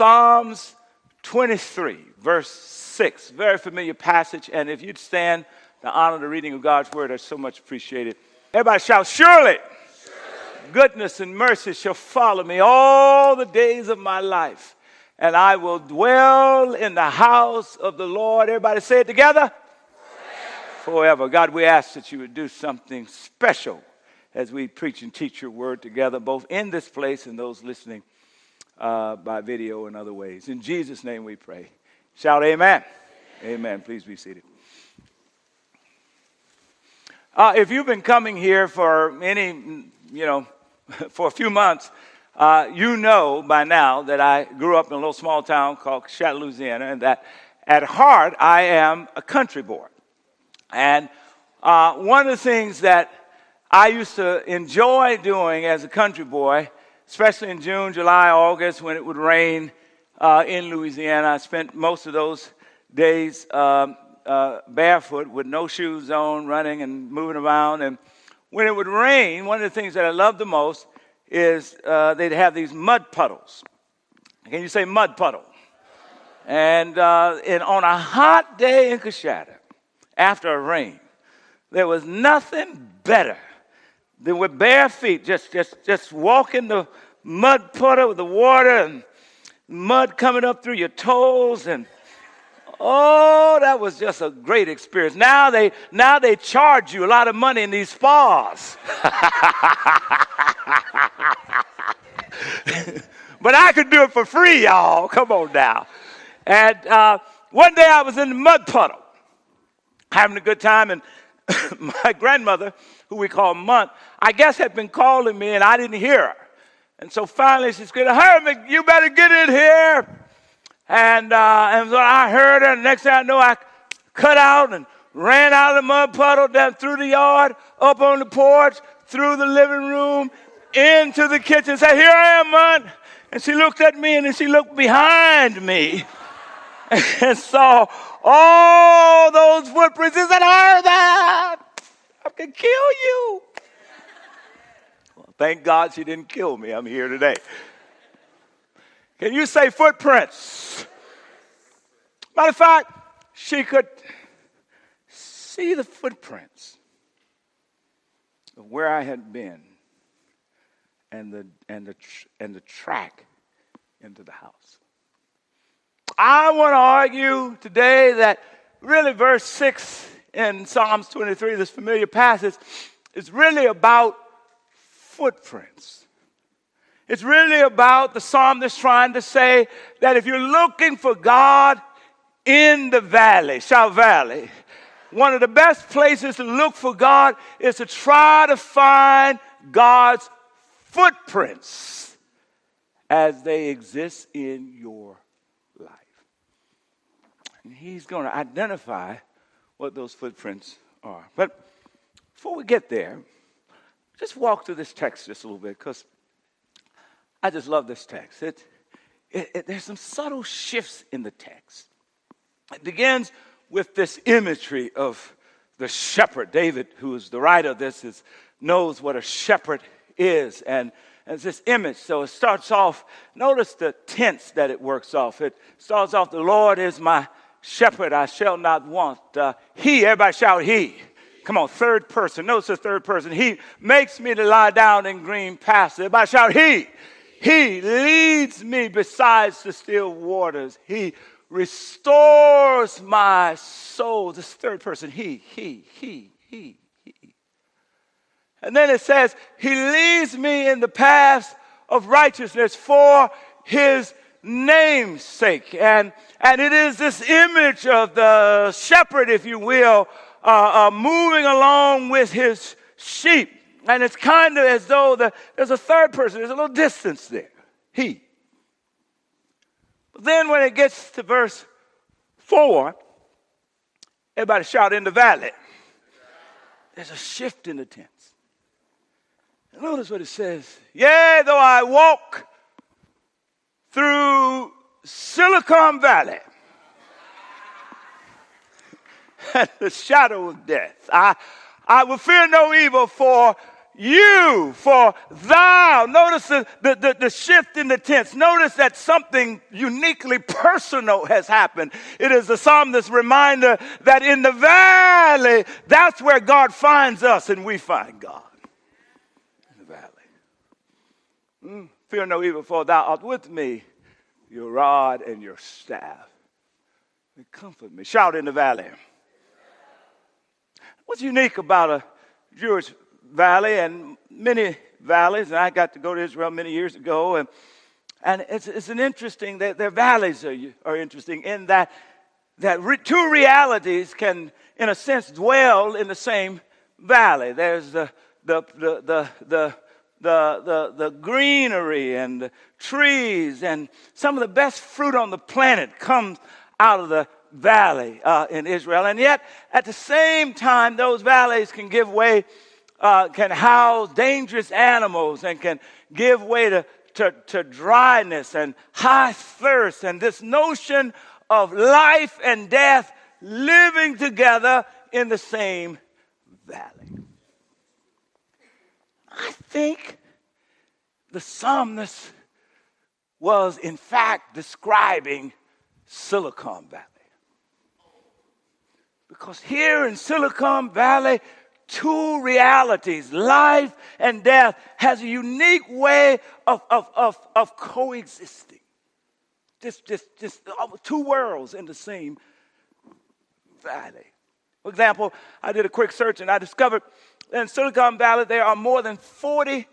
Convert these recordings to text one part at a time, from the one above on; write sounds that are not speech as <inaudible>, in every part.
Psalms 23, verse 6. Very familiar passage. And if you'd stand to honor the reading of God's word, that's so much appreciated. Everybody shout, Surely, Surely. goodness and mercy shall follow me all the days of my life, and I will dwell in the house of the Lord. Everybody say it together. Forever. Forever. God, we ask that you would do something special as we preach and teach your word together, both in this place and those listening uh, by video and other ways. In Jesus' name we pray. Shout amen. Amen. amen. Please be seated. Uh, if you've been coming here for any, you know, <laughs> for a few months, uh, you know by now that I grew up in a little small town called Chattanooga, Louisiana, and that at heart I am a country boy. And uh, one of the things that I used to enjoy doing as a country boy especially in June, July, August when it would rain uh, in Louisiana. I spent most of those days um, uh, barefoot with no shoes on, running and moving around. And when it would rain, one of the things that I loved the most is uh, they'd have these mud puddles. Can you say mud puddle? And, uh, and on a hot day in Coushatta, after a rain, there was nothing better then with bare feet, just, just, just walk in the mud puddle with the water and mud coming up through your toes and oh that was just a great experience. Now they now they charge you a lot of money in these spas. <laughs> But i could do it for free y'all. Come on now. And uh, one day i was in the mud puddle having a good time and <laughs> my grandmother who we call Munt, I guess had been calling me and I didn't hear her. And so finally she said, Hurmon, you better get in here. And, uh, and so I heard her. And next thing I know, I cut out and ran out of the mud puddle, down through the yard, up on the porch, through the living room, into the kitchen. Said, Here I am, Munt. And she looked at me and then she looked behind me <laughs> and saw all those footprints. She said, I heard that. I can kill you. Well, thank God she didn't kill me. I'm here today. Can you say footprints? Matter of fact, she could see the footprints of where I had been and the, and the, and the track into the house. I want to argue today that really verse 6 in Psalms 23, this familiar passage, is really about footprints. It's really about the psalmist trying to say that if you're looking for God in the valley, Shout Valley, one of the best places to look for God is to try to find God's footprints as they exist in your. And He's going to identify what those footprints are. But before we get there, just walk through this text just a little bit because I just love this text. It, it, it, there's some subtle shifts in the text. It begins with this imagery of the shepherd. David, who is the writer of this, is, knows what a shepherd is. And, and it's this image. So it starts off, notice the tense that it works off. It starts off, the Lord is my shepherd, I shall not want. Uh, he, everybody shout, he. Come on, third person. Notice the third person. He makes me to lie down in green pastures. Everybody shout, he. He leads me beside the still waters. He restores my soul. This third person, he, he, he, he, he. And then it says, He leads me in the paths of righteousness for his name's sake. And, and it is this image of the shepherd, if you will, uh, uh, moving along with his sheep. And it's kind of as though the, there's a third person, there's a little distance there. He. But then when it gets to verse 4, everybody shout in the valley. There's a shift in the tense. notice what it says. Yea, though I walk through Silicon Valley <laughs> at the shadow of death. I, I will fear no evil, for you, for thou. Notice the, the, the, shift in the tense. Notice that something uniquely personal has happened. It is the psalmist's reminder that in the valley, that's where God finds us and we find God. In the valley. Mm, fear no evil, for thou art with me. Your rod and your staff. Comfort me. Shout in the valley. What's unique about a Jewish valley and many valleys, and I got to go to Israel many years ago, and, and it's, it's an interesting, their, their valleys are, are interesting in that, that re, two realities can, in a sense, dwell in the same valley. There's the, the, the, the, the the, the, the greenery and the trees and some of the best fruit on the planet comes out of the valley uh, in Israel. And yet, at the same time, those valleys can give way uh, can house dangerous animals and can give way to, to, to dryness and high thirst and this notion of life and death living together in the same valley. I think the psalmist was, in fact, describing Silicon Valley. Because here in Silicon Valley, two realities, life and death, has a unique way of, of, of, of coexisting. Just, just, just uh, two worlds in the same valley. For example, I did a quick search and I discovered in Silicon Valley there are more than 40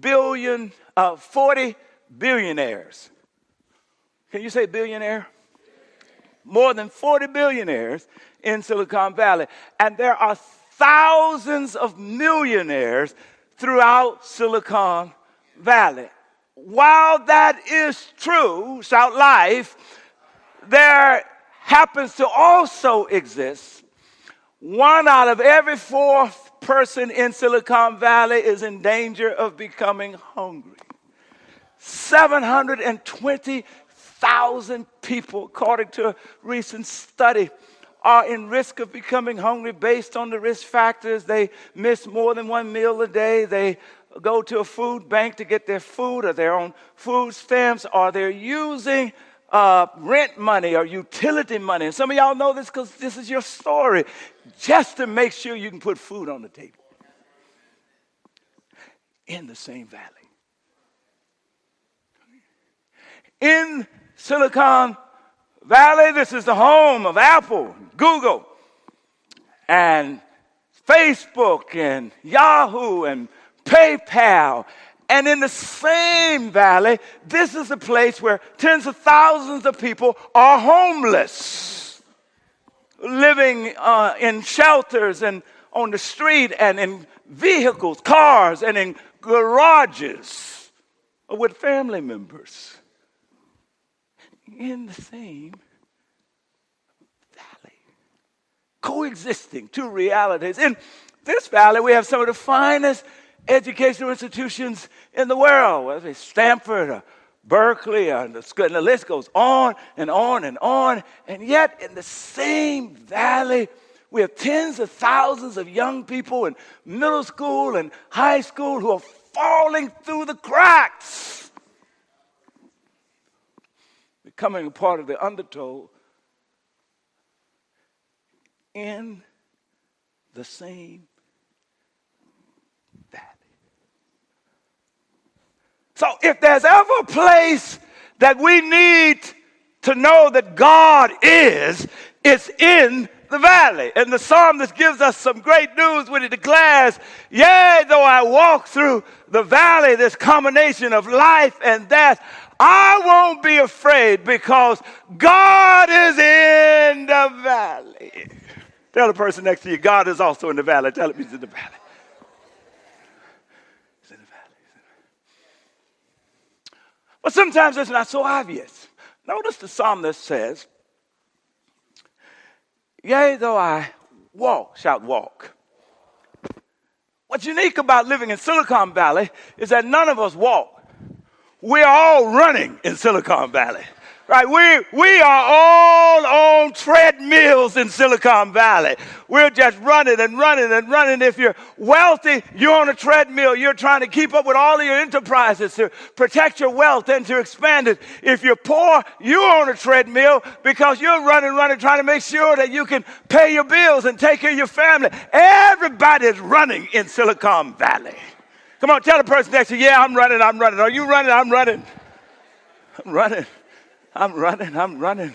billion, uh, 40 billionaires. Can you say billionaire? More than 40 billionaires in Silicon Valley. And there are thousands of millionaires throughout Silicon Valley. While that is true, shout life, there happens to also exist one out of every fourth person in Silicon Valley is in danger of becoming hungry. 720,000 people, according to a recent study, are in risk of becoming hungry based on the risk factors. They miss more than one meal a day. They go to a food bank to get their food or their own food stamps, or they're using uh, rent money or utility money. And some of y'all know this because this is your story, just to make sure you can put food on the table in the same valley. In Silicon Valley, this is the home of Apple, Google, and Facebook, and Yahoo, and PayPal. And in the same valley, this is a place where tens of thousands of people are homeless, living uh, in shelters and on the street and in vehicles, cars, and in garages with family members in the same valley, coexisting two realities. In this valley, we have some of the finest educational institutions in the world, whether it's Stanford or Berkeley, uh, and the list goes on and on and on. And yet, in the same valley, we have tens of thousands of young people in middle school and high school who are falling through the cracks becoming a part of the undertow in the same valley. So, if there's ever a place that we need to know that God is, it's in the valley. And the psalmist gives us some great news when he declares, Yea, though I walk through the valley, this combination of life and death, I won't be afraid because God is in the valley. Tell the person next to you, God is also in the valley. Tell him he's in the valley. He's in the valley. But sometimes it's not so obvious. Notice the psalmist says, Yea, though I walk, shout walk. What's unique about living in Silicon Valley is that none of us walk. We're all running in Silicon Valley. Right? We, we are all on treadmills in Silicon Valley. We're just running and running and running. If you're wealthy, you're on a treadmill. You're trying to keep up with all of your enterprises to protect your wealth and to expand it. If you're poor, you're on a treadmill because you're running, running, trying to make sure that you can pay your bills and take care of your family. Everybody's running in Silicon Valley. Come on, tell the person next to you, yeah, I'm running, I'm running. Are you running? I'm running. I'm running. I'm running, I'm running.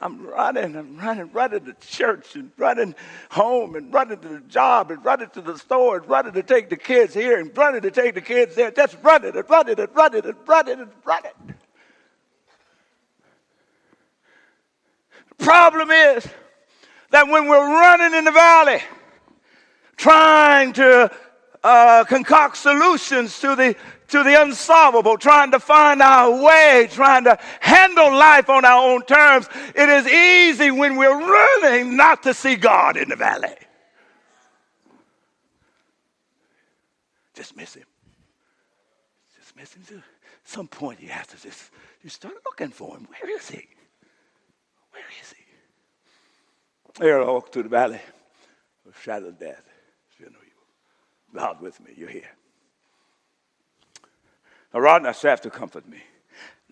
I'm running, I'm running, running to church and running home and running to the job and running to the store and running to take the kids here and running to take the kids there. Just running and running and running and running and running. The problem is that when we're running in the valley, trying to uh, concoct solutions to the to the unsolvable, trying to find our way, trying to handle life on our own terms. It is easy when we're running not to see God in the valley. Just miss him. Just miss him. At some point, you have to just you start looking for him. Where is he? Where is he? Here I walk through the valley of shadow of death. You know you. God with me. You're here. A rod and a staff to comfort me.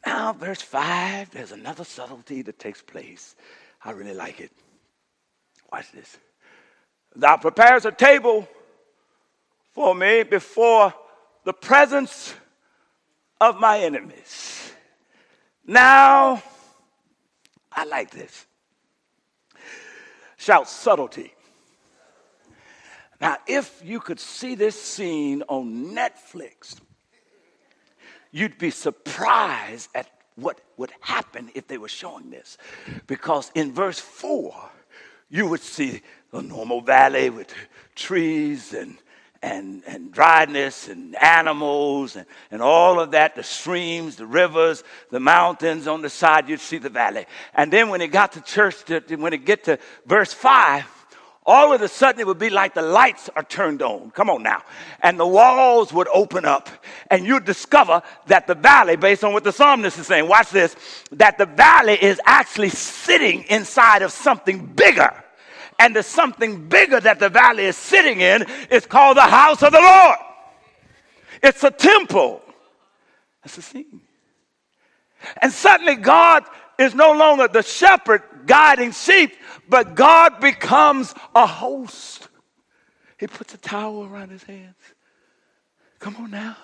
Now, verse 5, there's another subtlety that takes place. I really like it. Watch this. Thou prepares a table for me before the presence of my enemies. Now, I like this. Shout subtlety. Now, if you could see this scene on Netflix, you'd be surprised at what would happen if they were showing this. Because in verse 4, you would see a normal valley with trees and and, and dryness and animals and, and all of that, the streams, the rivers, the mountains on the side, you'd see the valley. And then when it got to church, to, when it get to verse 5, all of a sudden it would be like the lights are turned on. Come on now. And the walls would open up and you'd discover that the valley, based on what the psalmist is saying, watch this, that the valley is actually sitting inside of something bigger. And the something bigger that the valley is sitting in is called the house of the Lord. It's a temple. That's a scene. And suddenly God is no longer the shepherd guiding sheep, but God becomes a host. He puts a towel around his hands. Come on now.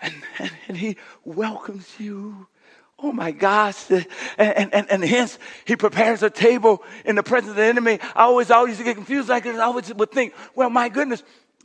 And, and, and he welcomes you. Oh my gosh. And, and, and, hence he prepares a table in the presence of the enemy. I always, always get confused like this. I always would think, well, my goodness,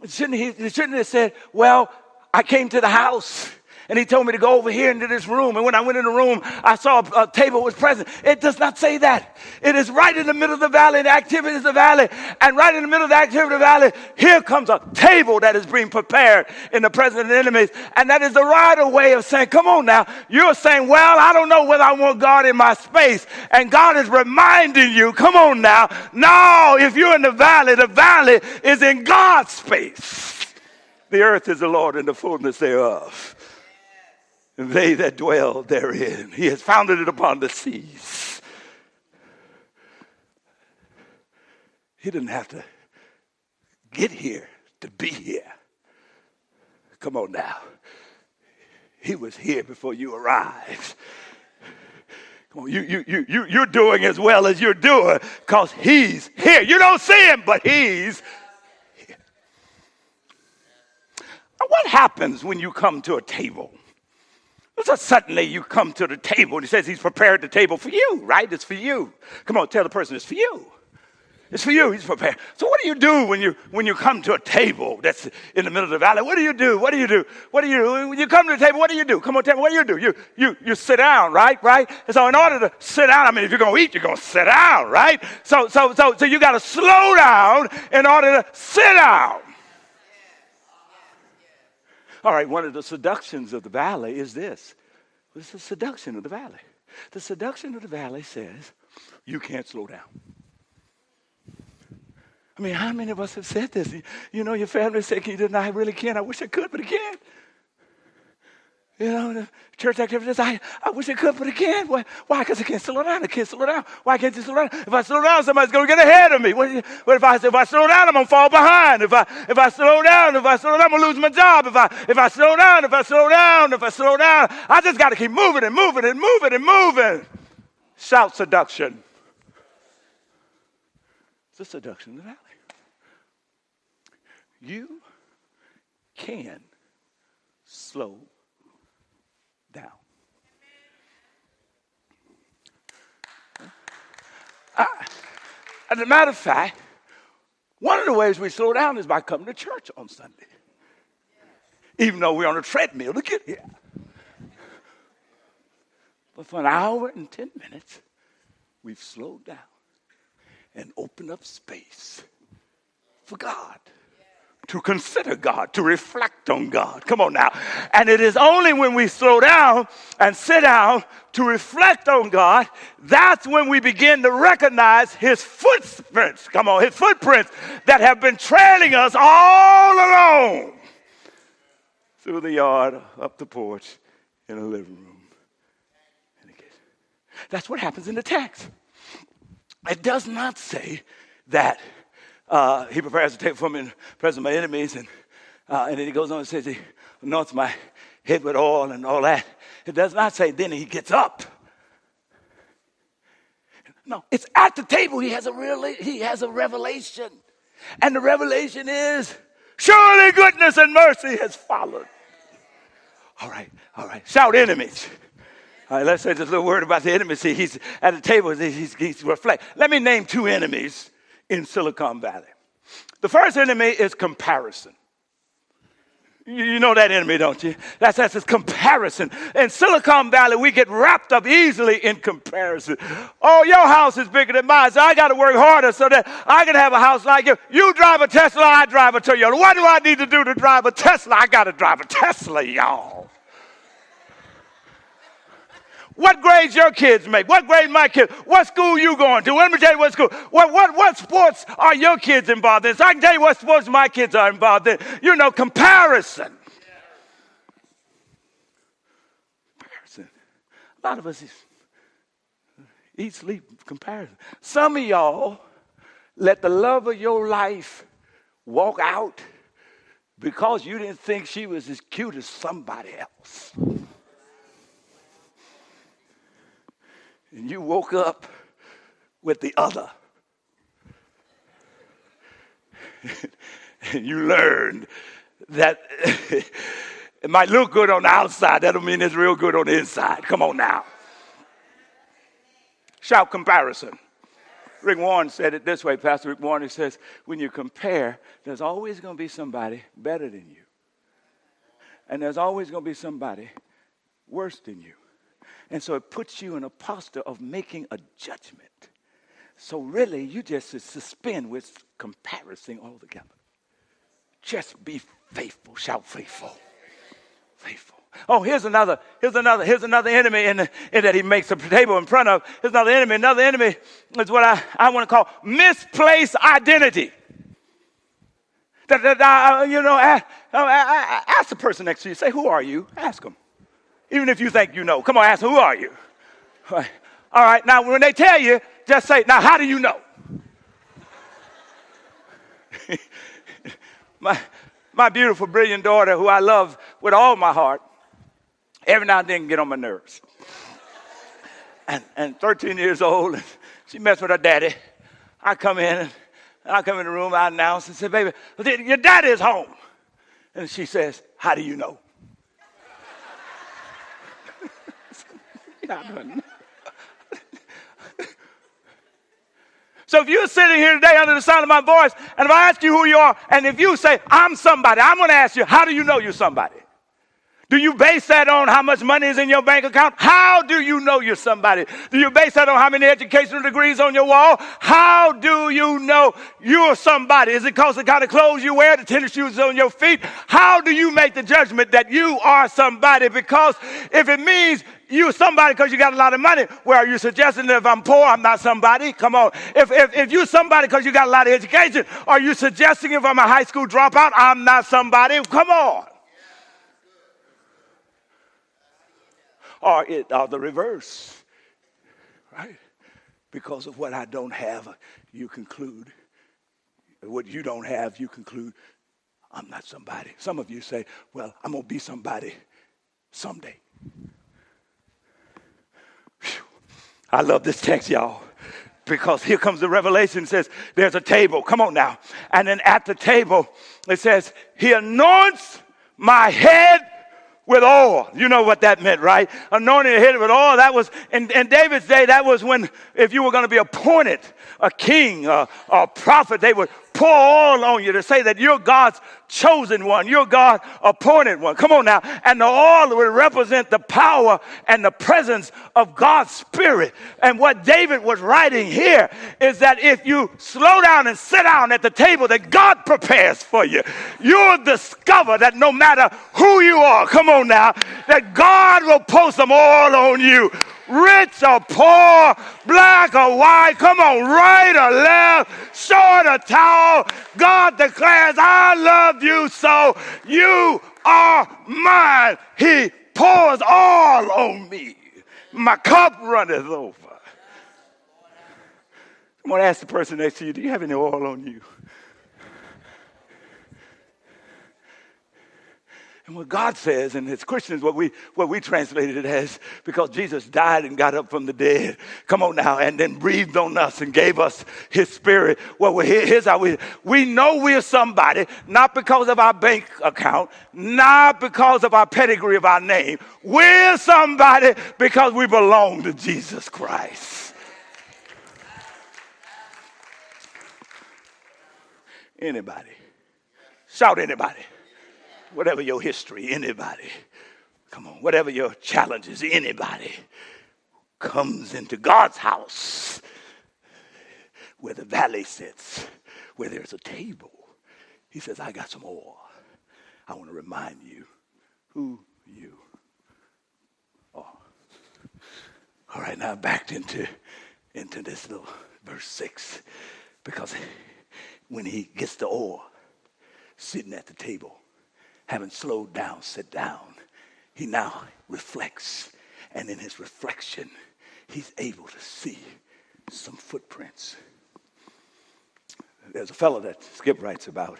shouldn't he, shouldn't have said, well, I came to the house and he told me to go over here into this room. And when I went in the room, I saw a, a, table was present. It does not say that. It is right in the middle of the valley. The activity is the valley. And right in the middle of the activity of the valley, here comes a table that is being prepared in the presence of the enemies. And that is the right way of saying, come on now. You're saying, well, I don't know whether I want God in my space. And God is reminding you, come on now. No, if you're in the valley, the valley is in God's space. The earth is the Lord and the fullness thereof they that dwell therein. He has founded it upon the seas. He didn't have to get here to be here. Come on now. He was here before you arrived. Come on, you, you, you, you, you're doing as well as you're doing because he's here. You don't see him, but he's here. What happens when you come to a table? So suddenly you come to the table and he says he's prepared the table for you, right? It's for you. Come on, tell the person it's for you. It's for you. He's prepared. So what do you do when you when you come to a table that's in the middle of the valley? What do you do? What do you do? What do you do? When you come to the table, what do you do? Come on, tell me, what do you do? You you you sit down, right? Right? And so in order to sit down, I mean if you're gonna eat, you're gonna sit down, right? So so so so you gotta slow down in order to sit down. All right, one of the seductions of the valley is this. It's the seduction of the valley. The seduction of the valley says, you can't slow down. I mean, how many of us have said this? You know, your family said, you didn't, I really can't. I wish I could, but I can't. You know, church activities, I, I wish I could, but again, why? Because I can't slow down. I can't slow down. Why can't you slow down? If I slow down, somebody's going to get ahead of me. What, what if I if I slow down, I'm going to fall behind. If I if I slow down, if I slow down, I'm going to lose my job. If I if I slow down, if I slow down, if I slow down, I just got to keep moving and moving and moving and moving. Shout seduction. It's a seduction in the valley. You can slow down. Uh, as a matter of fact, one of the ways we slow down is by coming to church on Sunday. Even though we're on a treadmill to get here. But for an hour and 10 minutes, we've slowed down and opened up space for God to consider God, to reflect on God. Come on now. And it is only when we slow down and sit down to reflect on God, that's when we begin to recognize His footprints. Come on, His footprints that have been trailing us all along through the yard, up the porch, in the living room. That's what happens in the text. It does not say that uh, he prepares a table for me in the presence of my enemies. And, uh, and then he goes on and says he anoints my head with oil and all that. It does not say then he gets up. No, it's at the table he has a real he has a revelation. And the revelation is surely goodness and mercy has followed. All right, all right. Shout enemies. All right, let's say this little word about the enemy. See, he's at the table, he's, he's reflect. Let me name two enemies in Silicon Valley. The first enemy is comparison. You know that enemy, don't you? That's, that's his comparison. In Silicon Valley, we get wrapped up easily in comparison. Oh, your house is bigger than mine, so I got to work harder so that I can have a house like you. You drive a Tesla, I drive a Toyota. What do I need to do to drive a Tesla? I got to drive a Tesla, y'all. What grades your kids make? What grade my kids? What school you going to? Let me tell you what school. What, what, what sports are your kids involved in? So I can tell you what sports my kids are involved in. You know, comparison. Comparison. A lot of us eat, sleep, comparison. Some of y'all let the love of your life walk out because you didn't think she was as cute as somebody else. And you woke up with the other. <laughs> and you learned that <laughs> it might look good on the outside, that don't mean it's real good on the inside. Come on now. Shout comparison. Rick Warren said it this way, Pastor Rick Warren. He says, when you compare, there's always going to be somebody better than you. And there's always going to be somebody worse than you. And so it puts you in a posture of making a judgment. So really, you just suspend with comparison altogether. Just be faithful. Shout faithful. Faithful. Oh, here's another, here's another, here's another enemy in, in that he makes a table in front of. Here's another enemy. Another enemy is what I, I want to call misplaced identity. That, that uh, you know, ask, ask the person next to you, say, Who are you? Ask them. Even if you think you know. Come on, ask, who are you? All right, now when they tell you, just say, now how do you know? <laughs> my, my beautiful, brilliant daughter, who I love with all my heart, every now and then get on my nerves. And, and 13 years old, and she messed with her daddy. I come in, and I come in the room, I announce and say, baby, your daddy is home. And she says, how do you know? <laughs> So if you're sitting here today under the sound of my voice, and if I ask you who you are, and if you say, I'm somebody, I'm going to ask you, how do you know you're somebody? Do you base that on how much money is in your bank account? How do you know you're somebody? Do you base that on how many educational degrees on your wall? How do you know you're somebody? Is it because of the kind of clothes you wear, the tennis shoes on your feet? How do you make the judgment that you are somebody? Because if it means you're somebody because you got a lot of money. Well, are you suggesting that if I'm poor, I'm not somebody? Come on. If, if, if you're somebody because you got a lot of education, are you suggesting if I'm a high school dropout, I'm not somebody? Come on. or, it, or the reverse, right? Because of what I don't have, you conclude. What you don't have, you conclude, I'm not somebody. Some of you say, Well, I'm going to be somebody someday. I love this text, y'all because here comes the revelation it says there's a table come on now and then at the table it says he anoints my head with oil. You know what that meant, right? Anointing the head with oil. That was, in, in David's day, that was when, if you were going to be appointed a king, a, a prophet, they would pour oil on you to say that you're God's chosen one, you're God appointed one. Come on now. And the oil would represent the power and the presence of God's Spirit. And what David was writing here is that if you slow down and sit down at the table that God prepares for you, you'll discover that no matter who you are, come on now, that God will pour some oil on you rich or poor, black or white, come on, right or left, short or tall, God declares, I love you, so you are mine. He pours all on me. My cup runneth over. I'm going to ask the person next to you, do you have any oil on you? And what God says, and as Christians, what we, what we translated it as, because Jesus died and got up from the dead. Come on now, and then breathed on us and gave us his spirit. Well, here's how we, we know we're somebody, not because of our bank account, not because of our pedigree of our name. We're somebody because we belong to Jesus Christ. Anybody. Shout anybody whatever your history, anybody, come on, whatever your challenges, anybody comes into God's house where the valley sits, where there's a table. He says, I got some more. I want to remind you who you are. All right, now backed into, into this little verse 6 because when he gets the oil sitting at the table, having slowed down, sit down, he now reflects. And in his reflection, he's able to see some footprints. There's a fellow that Skip writes about.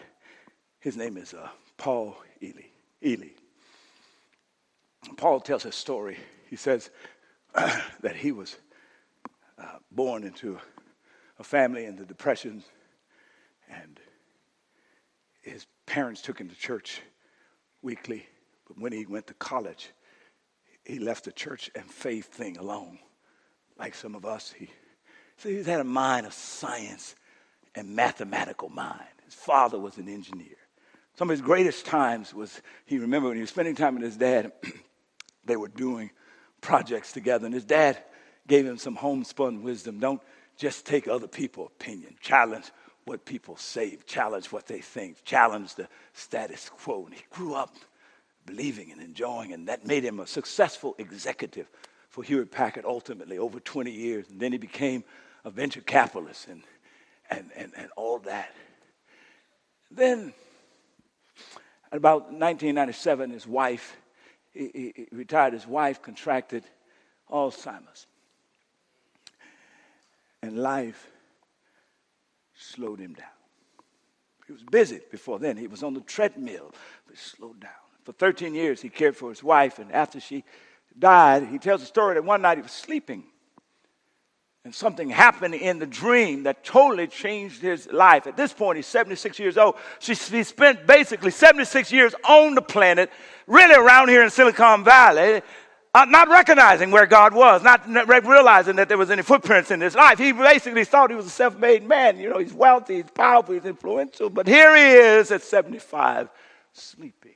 His name is uh, Paul Ely. Ely. Paul tells his story. He says uh, <clears throat> that he was uh, born into a family in the Depression, and his parents took him to church weekly. But when he went to college, he left the church and faith thing alone. Like some of us, he, so he's had a mind of science and mathematical mind. His father was an engineer. Some of his greatest times was he remembered when he was spending time with his dad, <clears throat> they were doing projects together. And his dad gave him some homespun wisdom. Don't just take other people's opinion. Challenge what people say, challenge what they think, challenge the status quo. And he grew up believing and enjoying, and that made him a successful executive for Hewlett Packard ultimately over 20 years. And then he became a venture capitalist and, and, and, and all that. Then, about 1997, his wife, he, he retired, his wife contracted Alzheimer's. And life slowed him down. He was busy before then. He was on the treadmill, but slowed down. For 13 years, he cared for his wife, and after she died, he tells the story that one night he was sleeping, and something happened in the dream that totally changed his life. At this point, he's 76 years old. She, he spent basically 76 years on the planet, really around here in Silicon Valley, uh, not recognizing where God was, not, realizing that there was any footprints in his life. He basically thought he was a self made man. You know, he's wealthy, he's powerful, he's influential, but here he is at 75, sleeping.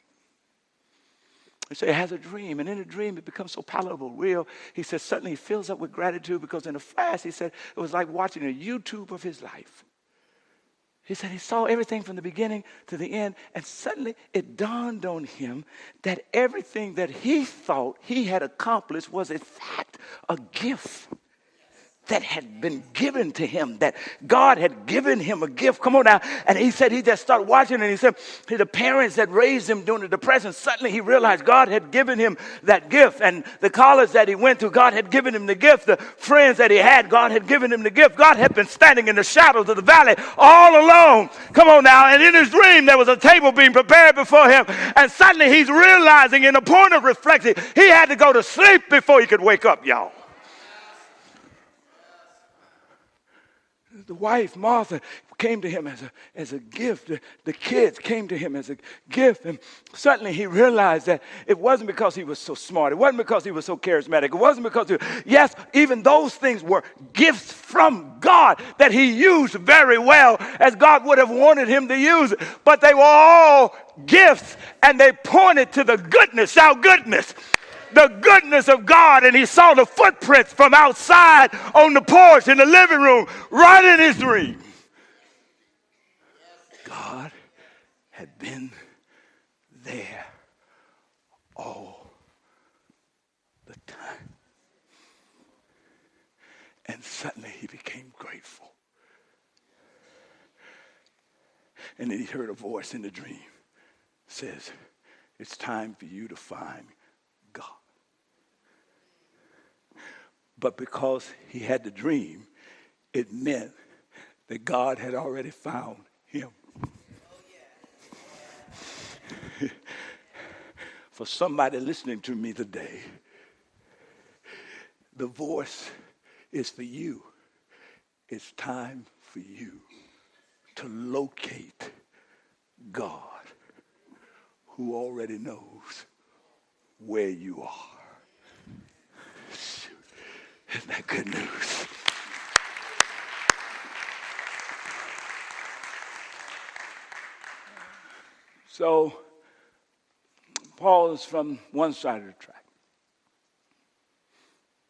He said he has a dream, and in a dream it becomes so palatable, real. He said suddenly he fills up with gratitude because in a flash, he said it was like watching a YouTube of his life. He said he saw everything from the beginning to the end, and suddenly it dawned on him that everything that he thought he had accomplished was, in fact, a gift that had been given to him, that God had given him a gift. Come on now. And he said he just started watching and he said the parents that raised him during the depression, suddenly he realized God had given him that gift. And the college that he went to, God had given him the gift. The friends that he had, God had given him the gift. God had been standing in the shadows of the valley all alone. Come on now. And in his dream, there was a table being prepared before him. And suddenly he's realizing in a point of reflection, he had to go to sleep before he could wake up, y'all. The wife, Martha, came to him as a, as a gift. The, the kids came to him as a gift. And suddenly he realized that it wasn't because he was so smart. It wasn't because he was so charismatic. It wasn't because, he, yes, even those things were gifts from God that he used very well as God would have wanted him to use. But they were all gifts and they pointed to the goodness, our goodness the goodness of God and he saw the footprints from outside on the porch in the living room right in his dream. God had been there all the time. And suddenly he became grateful. And then he heard a voice in the dream says, It's time for you to find God. But because he had the dream, it meant that God had already found him. <laughs> For somebody listening to me today, the voice is for you. It's time for you to locate God who already knows where you are. Isn't that good news? So, Paul is from one side of the track.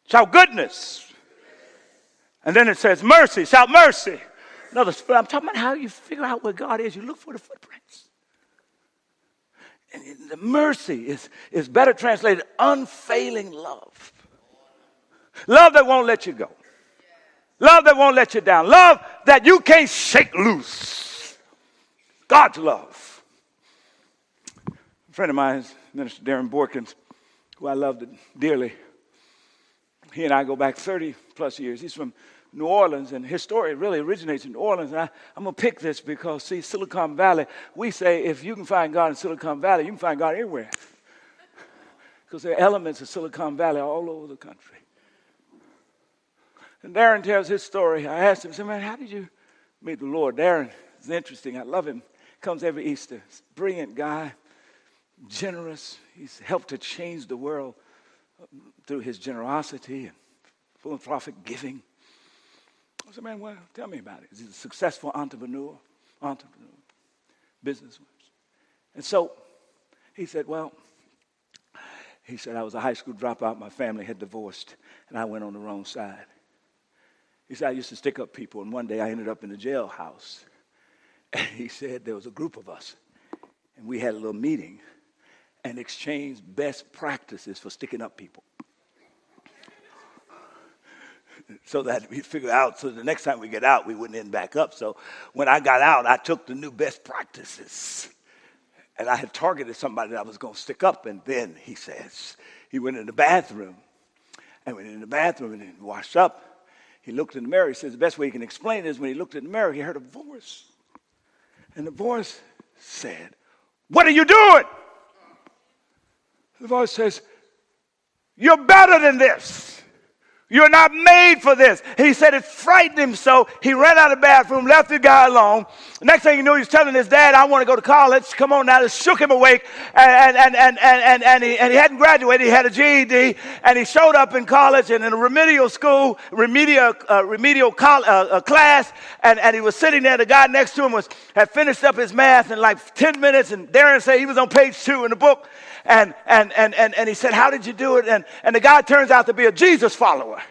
Shout goodness. And then it says mercy. Shout mercy. Another, I'm talking about how you figure out where God is. You look for the footprints. And the mercy is, is better translated unfailing love. Love that won't let you go. Love that won't let you down. Love that you can't shake loose. God's love. A friend of mine, Minister Darren Borkins, who I loved dearly, he and I go back 30 plus years. He's from New Orleans, and his story really originates in New Orleans. And I, am going to pick this because, see, Silicon Valley, we say if you can find God in Silicon Valley, you can find God anywhere. Because there are elements of Silicon Valley all over the country. And Darren tells his story. I asked him, man, how did you meet the Lord? Darren is interesting. I love him. Comes every Easter. Brilliant guy, generous. He's helped to change the world through his generosity and philanthropic giving. I said, man, well, tell me about it. He's a successful entrepreneur, entrepreneur, businessman. And so he said, well, he said, I was a high school dropout. My family had divorced, and I went on the wrong side. He said, I used to stick up people, and one day I ended up in the jailhouse. <laughs> And he said, there was a group of us, and we had a little meeting and exchanged best practices for sticking up people. <laughs> so that we figure out so the next time we get out we wouldn't end back up so when i got out i took the new best practices and i had targeted somebody that i was going to stick up and then he says he went in the bathroom and went in the bathroom and washed up he looked in the mirror. He says the best way he can explain it is when he looked in the mirror, he heard a voice. And the voice said, What are you doing? The voice says, You're better than this. You're not made for this. He said it frightened him so he ran out of the bathroom, left the guy alone. Next thing you knew, he was telling his dad, I want to go to college. Come on now. It shook him awake. And, and, and, and, and, and, he, and he hadn't graduated. He had a GED. And he showed up in college and in a remedial school, remedial, uh, remedial col- uh, uh, class. And, and he was sitting there. The guy next to him was, had finished up his math in like 10 minutes. And Darren said he was on page two in the book. And, and, and, and, and he said, How did you do it? And, and the guy turns out to be a Jesus follower.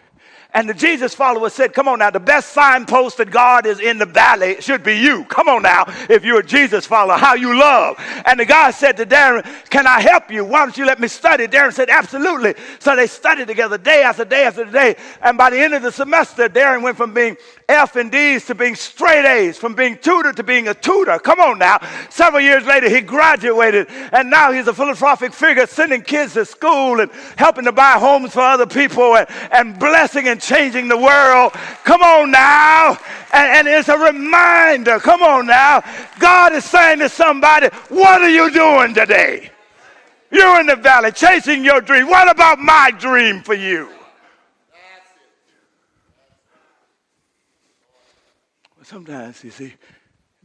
And the Jesus follower said, Come on now, the best signpost that God is in the valley should be you. Come on now, if you're a Jesus follower, how you love. And the guy said to Darren, Can I help you? Why don't you let me study? Darren said, Absolutely. So they studied together day after day after day. And by the end of the semester, Darren went from being F and D's to being straight A's, from being tutor to being a tutor. Come on now. Several years later, he graduated, and now he's a philanthropic figure, sending kids to school and helping to buy homes for other people and, and blessing and changing the world. Come on now. And, and it's a reminder. Come on now. God is saying to somebody, What are you doing today? You're in the valley chasing your dream. What about my dream for you? Sometimes, you see,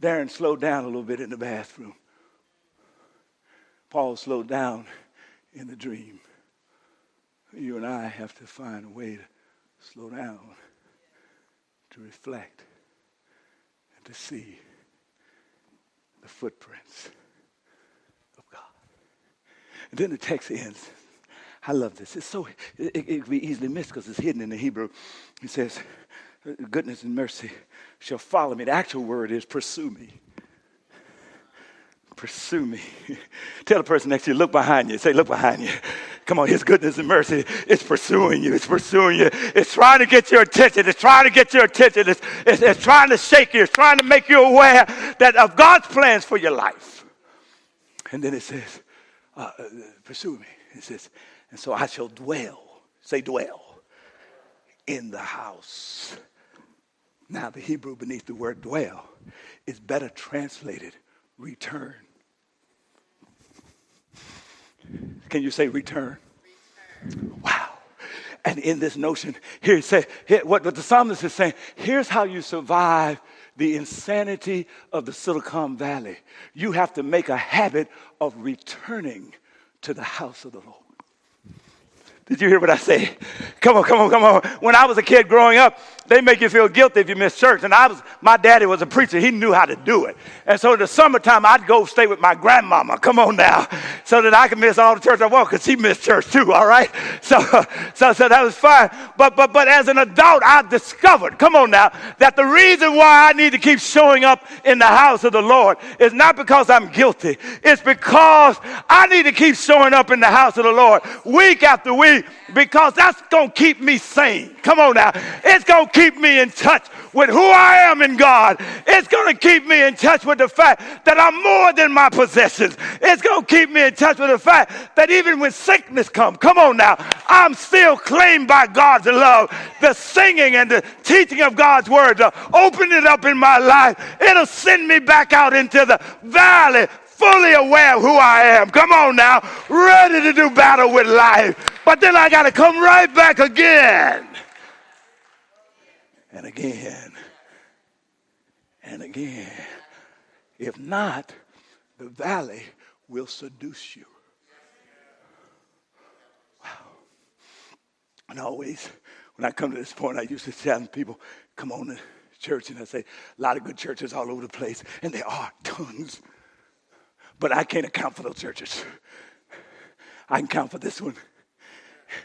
Darren slowed down a little bit in the bathroom. Paul slowed down in the dream. You and I have to find a way to slow down, to reflect, and to see the footprints of God. And then the text ends. I love this. It's so, it, it, it can be easily missed because it's hidden in the Hebrew. It says, goodness and mercy shall follow me. The actual word is pursue me. Pursue me. <laughs> Tell the person next to you, look behind you. Say, look behind you. Come on, His goodness and mercy is pursuing you. It's pursuing you. It's trying to get your attention. It's trying to get your attention. It's, it's, it's trying to shake you. It's trying to make you aware that of God's plans for your life. And then it says, uh, pursue me. It says, and so I shall dwell. Say, dwell in the house now, the Hebrew beneath the word dwell is better translated return. Can you say return? return. Wow. And in this notion, here it says, here, what, what the psalmist is saying, here's how you survive the insanity of the Silicon Valley. You have to make a habit of returning to the house of the Lord. Did you hear what I said? Come on, come on, come on. When I was a kid growing up, they make you feel guilty if you miss church. And I was, my daddy was a preacher. He knew how to do it. And so in the summertime, I'd go stay with my grandmama. Come on now. So that I could miss all the church I want because she missed church too. All right. <laughs> So, so, so that was fine. But, but, but as an adult, I discovered, come on now, that the reason why I need to keep showing up in the house of the Lord is not because I'm guilty. It's because I need to keep showing up in the house of the Lord week after week because that's going to keep me sane. Come on now. It's going to keep me in touch with who I am in God. It's going to keep me in touch with the fact that I'm more than my possessions. It's going to keep me in touch with the fact that even when sickness comes, come on now, I'm still claimed by God's love. The singing and the teaching of God's word, to open it up in my life, it'll send me back out into the valley fully aware of who I am. Come on now, ready to do battle with life. But then I got to come right back again. And again. And again. If not, the valley will seduce you. Wow. And always, when I come to this point, I used to tell people, come on to church. And I say, a lot of good churches all over the place. And there are tons. But I can't account for those churches. I can count for this one.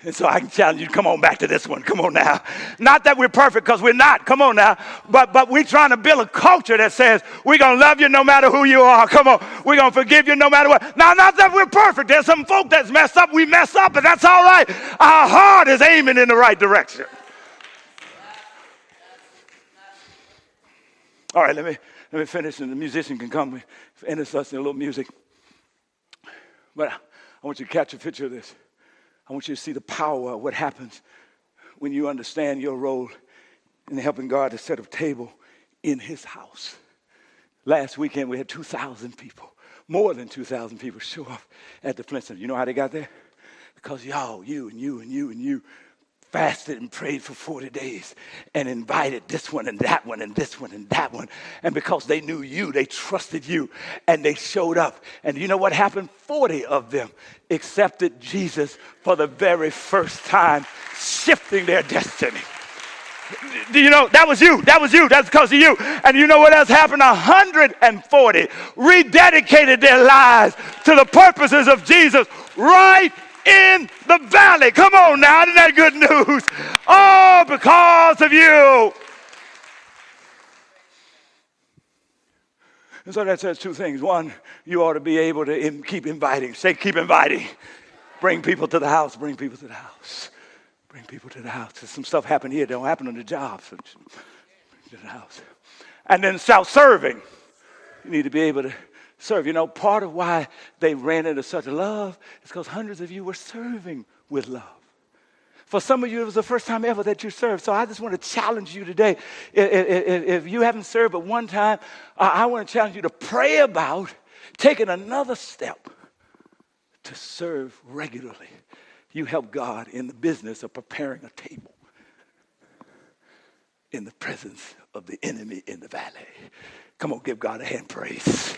And so I can challenge you, come on back to this one. Come on now. Not that we're perfect, because we're not. Come on now. But but we're trying to build a culture that says we're gonna love you no matter who you are. Come on. We're gonna forgive you no matter what. Now, not that we're perfect. There's some folk that's messed up. We mess up, but that's all right. Our heart is aiming in the right direction. All right, let me let me finish, and the musician can come and us in a little music. But I want you to catch a picture of this. I want you to see the power of what happens when you understand your role in helping God to set a table in His house. Last weekend, we had 2,000 people, more than 2,000 people show up at the Flint Center. You know how they got there? Because y'all, you and you and you and you fasted and prayed for 40 days and invited this one and that one and this one and that one. And because they knew you, they trusted you and they showed up. And you know what happened? 40 of them accepted Jesus for the very first time, shifting their destiny. Do you know that was you? That was you. That's because of you. And you know what else happened? 140 rededicated their lives to the purposes of Jesus right in the valley. Come on now, isn't that good news? Oh, because of you. And so that says two things. One, you ought to be able to in, keep inviting. Say, keep inviting. Bring people to the house. Bring people to the house. Bring people to the house. There's some stuff happen here. Don't happen on the job. So to the house. And then self-serving. You need to be able to serve. You know, part of why they ran into such love is because hundreds of you were serving with love. For some of you, it was the first time ever that you served. So I just want to challenge you today. If, you haven't served but one time, I want to challenge you to pray about taking another step to serve regularly. You help God in the business of preparing a table in the presence of the enemy in the valley. Come on, give God a hand praise.